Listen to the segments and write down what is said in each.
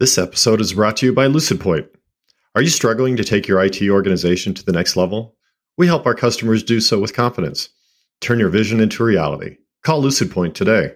This episode is brought to you by LucidPoint. Are you struggling to take your IT organization to the next level? We help our customers do so with confidence. Turn your vision into reality. Call LucidPoint today.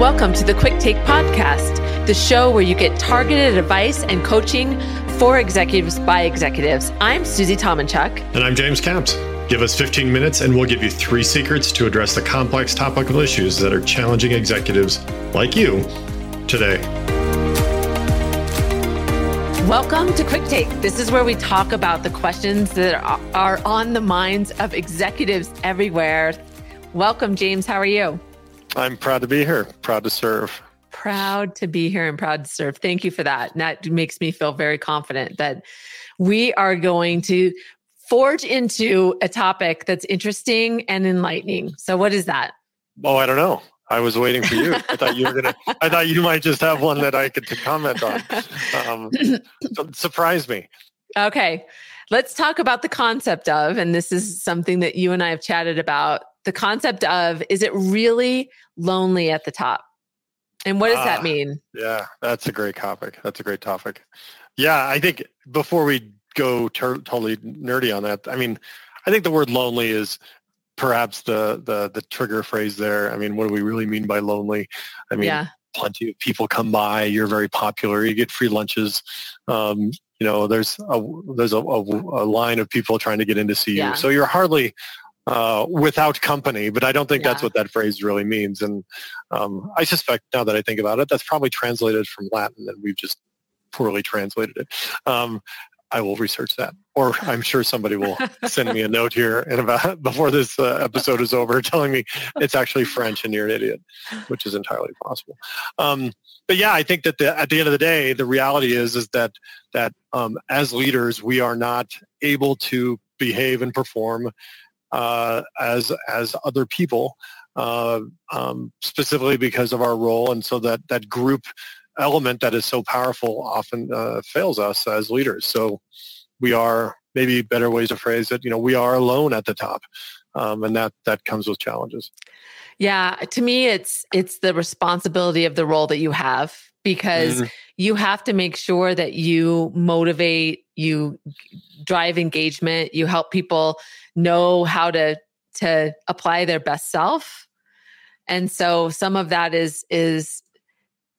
Welcome to the Quick Take Podcast, the show where you get targeted advice and coaching for executives by executives. I'm Susie Tomenchok. And I'm James Capps. Give us 15 minutes and we'll give you three secrets to address the complex topical issues that are challenging executives like you today. Welcome to Quick Take. This is where we talk about the questions that are on the minds of executives everywhere. Welcome, James. How are you? I'm proud to be here, proud to serve. Proud to be here and proud to serve. Thank you for that. And that makes me feel very confident that we are going to forge into a topic that's interesting and enlightening. So, what is that? Oh, I don't know. I was waiting for you. I thought you were gonna. I thought you might just have one that I could comment on. Um, surprise me. Okay, let's talk about the concept of, and this is something that you and I have chatted about. The concept of is it really lonely at the top, and what does that ah, mean? Yeah, that's a great topic. That's a great topic. Yeah, I think before we go ter- totally nerdy on that. I mean, I think the word lonely is perhaps the, the, the trigger phrase there. I mean, what do we really mean by lonely? I mean, yeah. plenty of people come by. You're very popular. You get free lunches. Um, you know, there's a there's a, a, a, line of people trying to get in to see yeah. you. So you're hardly uh, without company, but I don't think yeah. that's what that phrase really means. And um, I suspect now that I think about it, that's probably translated from Latin, and we've just poorly translated it. Um, I will research that, or I'm sure somebody will send me a note here and about before this uh, episode is over, telling me it's actually French and you're an idiot, which is entirely possible. Um, but yeah, I think that the, at the end of the day, the reality is is that that um, as leaders, we are not able to behave and perform uh, as as other people, uh, um, specifically because of our role, and so that that group element that is so powerful often uh, fails us as leaders. So we are maybe better ways to phrase it. You know, we are alone at the top, um, and that that comes with challenges. Yeah, to me, it's it's the responsibility of the role that you have because mm. you have to make sure that you motivate, you drive engagement, you help people know how to to apply their best self. And so some of that is is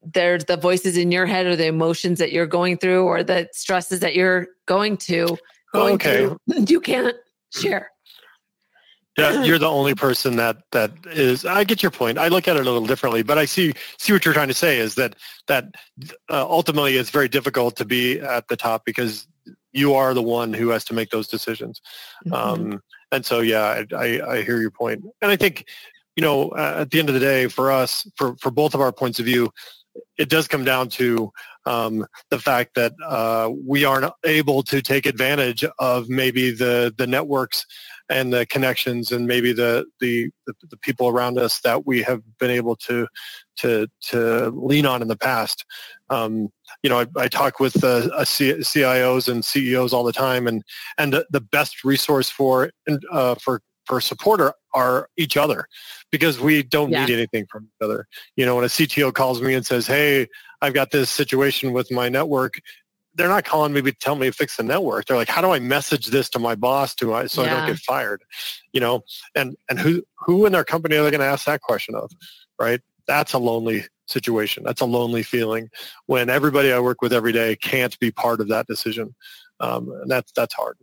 there's the voices in your head or the emotions that you're going through or the stresses that you're going to going okay. through you can't share yeah, you're the only person that that is i get your point i look at it a little differently but i see see what you're trying to say is that that uh, ultimately it's very difficult to be at the top because you are the one who has to make those decisions mm-hmm. um, and so yeah I, I, I hear your point and i think you know uh, at the end of the day for us for for both of our points of view it does come down to um, the fact that uh, we aren't able to take advantage of maybe the the networks and the connections and maybe the, the the, people around us that we have been able to to to lean on in the past. Um, you know, I, I talk with uh, CIOs and CEOs all the time, and and the, best resource for uh, for for support are each other because we don't yeah. need anything from each other. You know, when a CTO calls me and says, "Hey, I've got this situation with my network," they're not calling me to tell me to fix the network. They're like, "How do I message this to my boss to I, so yeah. I don't get fired?" You know, and and who who in their company are they going to ask that question of, right? That's a lonely situation. That's a lonely feeling when everybody I work with every day can't be part of that decision, um, and that's that's hard.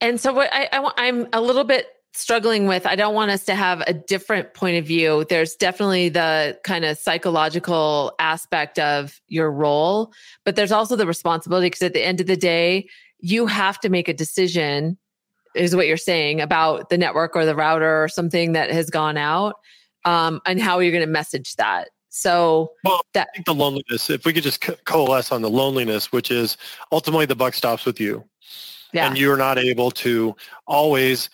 And so what I, I I'm a little bit struggling with i don't want us to have a different point of view there's definitely the kind of psychological aspect of your role but there's also the responsibility because at the end of the day you have to make a decision is what you're saying about the network or the router or something that has gone out um, and how you're going to message that so well, that, I think the loneliness, if we could just coalesce on the loneliness, which is ultimately the buck stops with you. Yeah. And you're not able to always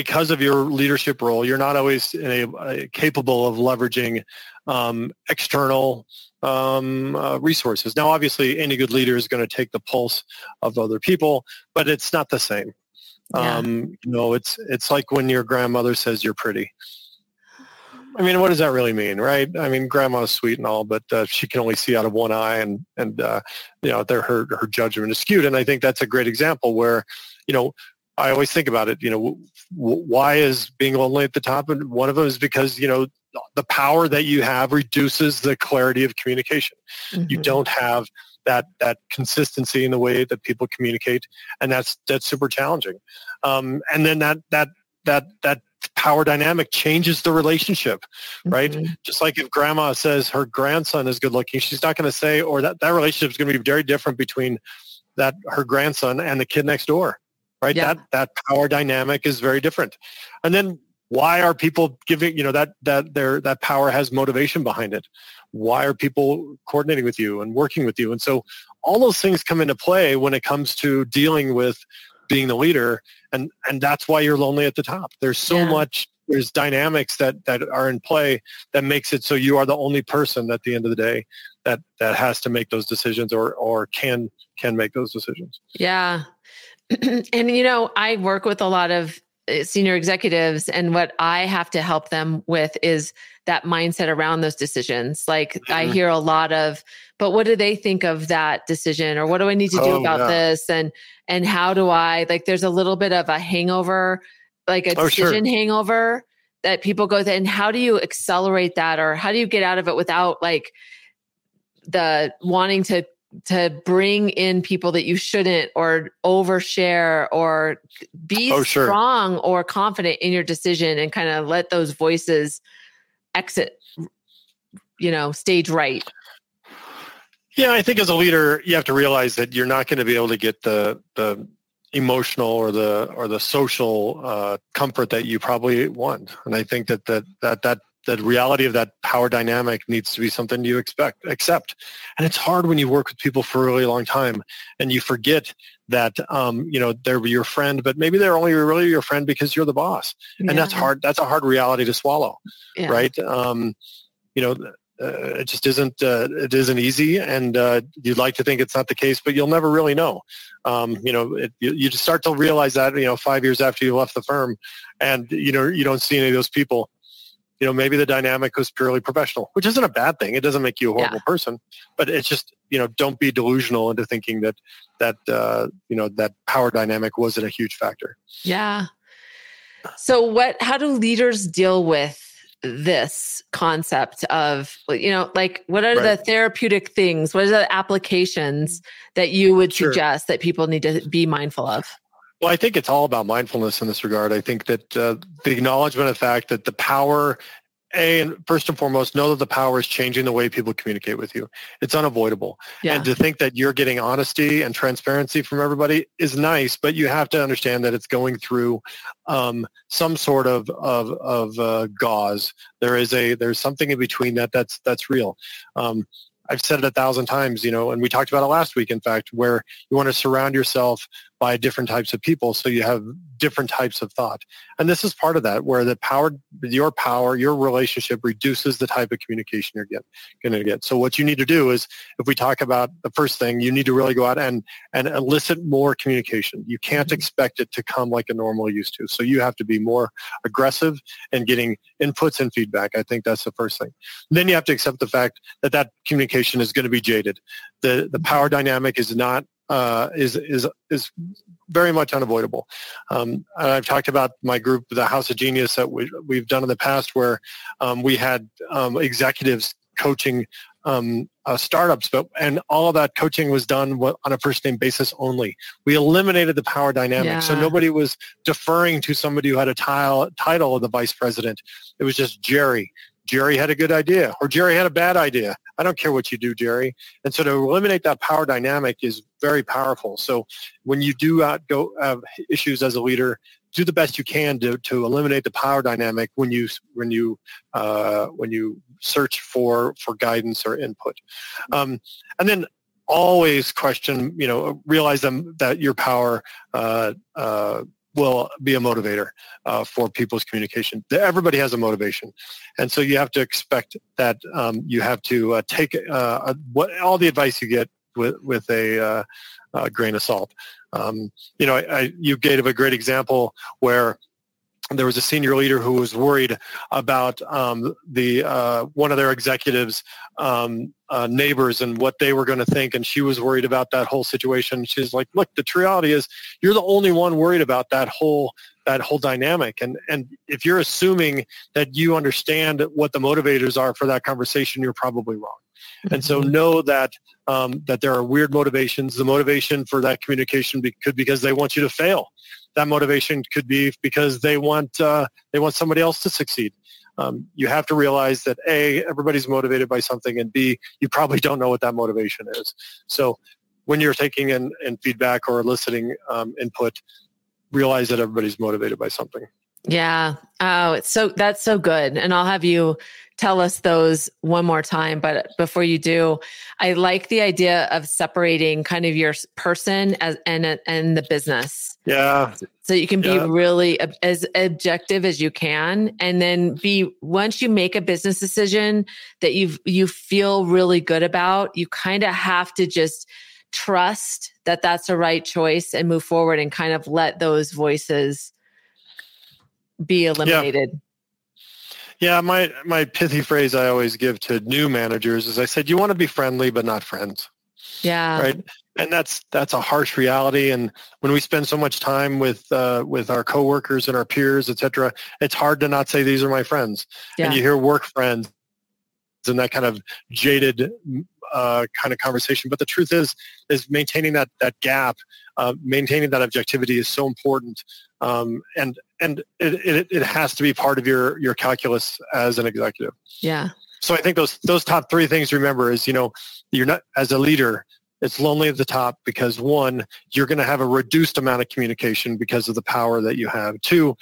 because of your leadership role, you're not always a, a capable of leveraging um, external um, uh, resources. Now, obviously, any good leader is going to take the pulse of other people, but it's not the same. Yeah. Um, you know, it's it's like when your grandmother says you're pretty. I mean, what does that really mean, right? I mean, grandma's sweet and all, but uh, she can only see out of one eye, and and uh, you know, her her judgment is skewed. And I think that's a great example where, you know, I always think about it. You know, w- why is being lonely at the top? And one of them is because you know the power that you have reduces the clarity of communication. Mm-hmm. You don't have that that consistency in the way that people communicate, and that's that's super challenging. Um, and then that that that that power dynamic changes the relationship, right? Mm-hmm. Just like if grandma says her grandson is good looking, she's not going to say, or that, that relationship is going to be very different between that her grandson and the kid next door, right? Yeah. That that power dynamic is very different. And then why are people giving, you know, that that their that power has motivation behind it. Why are people coordinating with you and working with you? And so all those things come into play when it comes to dealing with being the leader and and that's why you're lonely at the top there's so yeah. much there's dynamics that that are in play that makes it so you are the only person at the end of the day that that has to make those decisions or or can can make those decisions yeah and you know i work with a lot of uh, senior executives and what i have to help them with is that mindset around those decisions like mm-hmm. i hear a lot of but what do they think of that decision or what do i need to do oh, about yeah. this and and how do i like there's a little bit of a hangover like a oh, decision sure. hangover that people go through and how do you accelerate that or how do you get out of it without like the wanting to to bring in people that you shouldn't or overshare or be oh, sure. strong or confident in your decision and kind of let those voices exit you know stage right yeah, I think as a leader, you have to realize that you're not going to be able to get the the emotional or the or the social uh, comfort that you probably want. And I think that that that that the reality of that power dynamic needs to be something you expect accept. And it's hard when you work with people for a really long time and you forget that um, you know they're your friend but maybe they're only really your friend because you're the boss. Yeah. and that's hard that's a hard reality to swallow yeah. right? Um, you know uh, it just isn't uh, it isn't easy and uh, you'd like to think it's not the case but you'll never really know. Um, you know it, you, you just start to realize that you know five years after you left the firm and you know you don't see any of those people you know maybe the dynamic was purely professional which isn't a bad thing it doesn't make you a horrible yeah. person but it's just you know don't be delusional into thinking that that uh, you know that power dynamic wasn't a huge factor yeah so what how do leaders deal with this concept of you know like what are right. the therapeutic things what are the applications that you would sure. suggest that people need to be mindful of well i think it's all about mindfulness in this regard. I think that uh, the acknowledgement of the fact that the power a and first and foremost know that the power is changing the way people communicate with you. It's unavoidable. Yeah. and to think that you're getting honesty and transparency from everybody is nice but you have to understand that it's going through um, some sort of of, of uh, gauze. There is a there's something in between that that's that's real. Um, I've said it a thousand times, you know, and we talked about it last week, in fact, where you want to surround yourself by different types of people so you have different types of thought. And this is part of that, where the power, your power, your relationship reduces the type of communication you're get, going to get. So what you need to do is, if we talk about the first thing, you need to really go out and, and elicit more communication. You can't mm-hmm. expect it to come like a normal used to. So you have to be more aggressive and getting inputs and feedback. I think that's the first thing. Then you have to accept the fact that that communication is going to be jaded. The, the power dynamic is not uh, is is is very much unavoidable. Um, I've talked about my group, the House of Genius, that we, have done in the past, where um, we had um, executives coaching um, uh, startups, but and all of that coaching was done on a first name basis only. We eliminated the power dynamic, yeah. so nobody was deferring to somebody who had a tile, title of the vice president. It was just Jerry. Jerry had a good idea or Jerry had a bad idea. I don't care what you do, Jerry. And so to eliminate that power dynamic is very powerful. So when you do go have issues as a leader, do the best you can to, to eliminate the power dynamic when you when you uh, when you search for for guidance or input. Um, and then always question, you know, realize them that your power uh, uh, will be a motivator uh, for people's communication. Everybody has a motivation, and so you have to expect that um, you have to uh, take uh, what all the advice you get with with a, uh, a grain of salt. Um, you know, I, I, you gave a great example where there was a senior leader who was worried about um, the uh, one of their executives um, uh, neighbors and what they were going to think and she was worried about that whole situation. She's like look the reality is you're the only one worried about that whole that whole dynamic and and if you're assuming that you understand what the motivators are for that conversation you're probably wrong. And so mm-hmm. know that um, that there are weird motivations. The motivation for that communication be, could because they want you to fail that motivation could be because they want uh, they want somebody else to succeed. Um, you have to realize that a everybody's motivated by something, and b you probably don't know what that motivation is. So when you're taking in, in feedback or eliciting um, input, realize that everybody's motivated by something. Yeah. Oh, it's so that's so good. And I'll have you tell us those one more time. But before you do, I like the idea of separating kind of your person as and and the business. Yeah. So you can be yeah. really as objective as you can, and then be once you make a business decision that you you feel really good about, you kind of have to just trust that that's the right choice and move forward and kind of let those voices be eliminated. Yeah. Yeah, my my pithy phrase I always give to new managers is I said you want to be friendly but not friends. Yeah. Right. And that's that's a harsh reality. And when we spend so much time with uh, with our coworkers and our peers, et cetera, it's hard to not say these are my friends. Yeah. And you hear work friends and that kind of jaded uh, kind of conversation. But the truth is, is maintaining that that gap, uh, maintaining that objectivity is so important, um, and and it, it, it has to be part of your your calculus as an executive. Yeah. So I think those those top three things to remember is you know you're not as a leader it's lonely at the top because one you're going to have a reduced amount of communication because of the power that you have two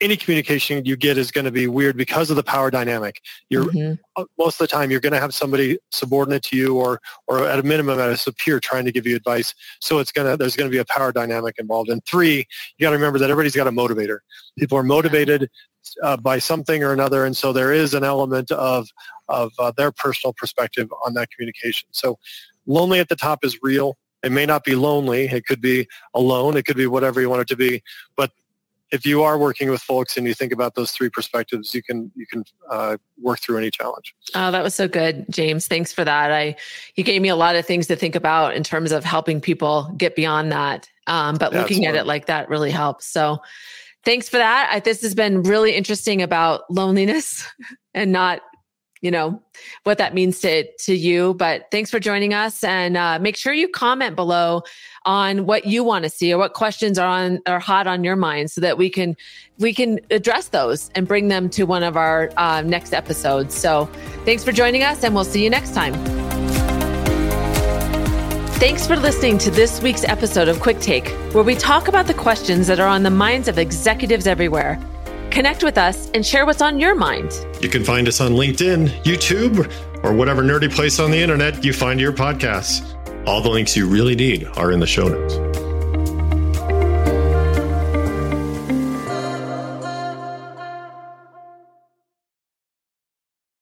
any communication you get is going to be weird because of the power dynamic. You're mm-hmm. Uh, most of the time you're going to have somebody subordinate to you or or at a minimum at a superior trying to give you advice. So it's going to there's going to be a power dynamic involved. And three, you got to remember that everybody's got a motivator. People are motivated uh, by something or another, and so there is an element of of uh, their personal perspective on that communication. So lonely at the top is real. It may not be lonely. It could be alone. It could be whatever you want it to be. But if you are working with folks and you think about those three perspectives, you can you can uh, work through any challenge. Oh, that was so good, James. Thanks for that. I you gave me a lot of things to think about in terms of helping people get beyond that. Um, but yeah, looking at it like that really helps. So, thanks for that. I, this has been really interesting about loneliness and not you know what that means to to you but thanks for joining us. And uh, make sure you comment below on what you want to see or what questions are on are hot on your mind so that we can we can address those and bring them to one of our uh, next episodes. So thanks for joining us and we'll see you next time. Thanks for listening to this week's episode of Quick Take, where we talk about the questions that are on the minds of executives everywhere. Connect with us and share what's on your mind. You can find us on LinkedIn, YouTube, or whatever nerdy place on the internet you find your podcasts. All the links you really need are in the show notes.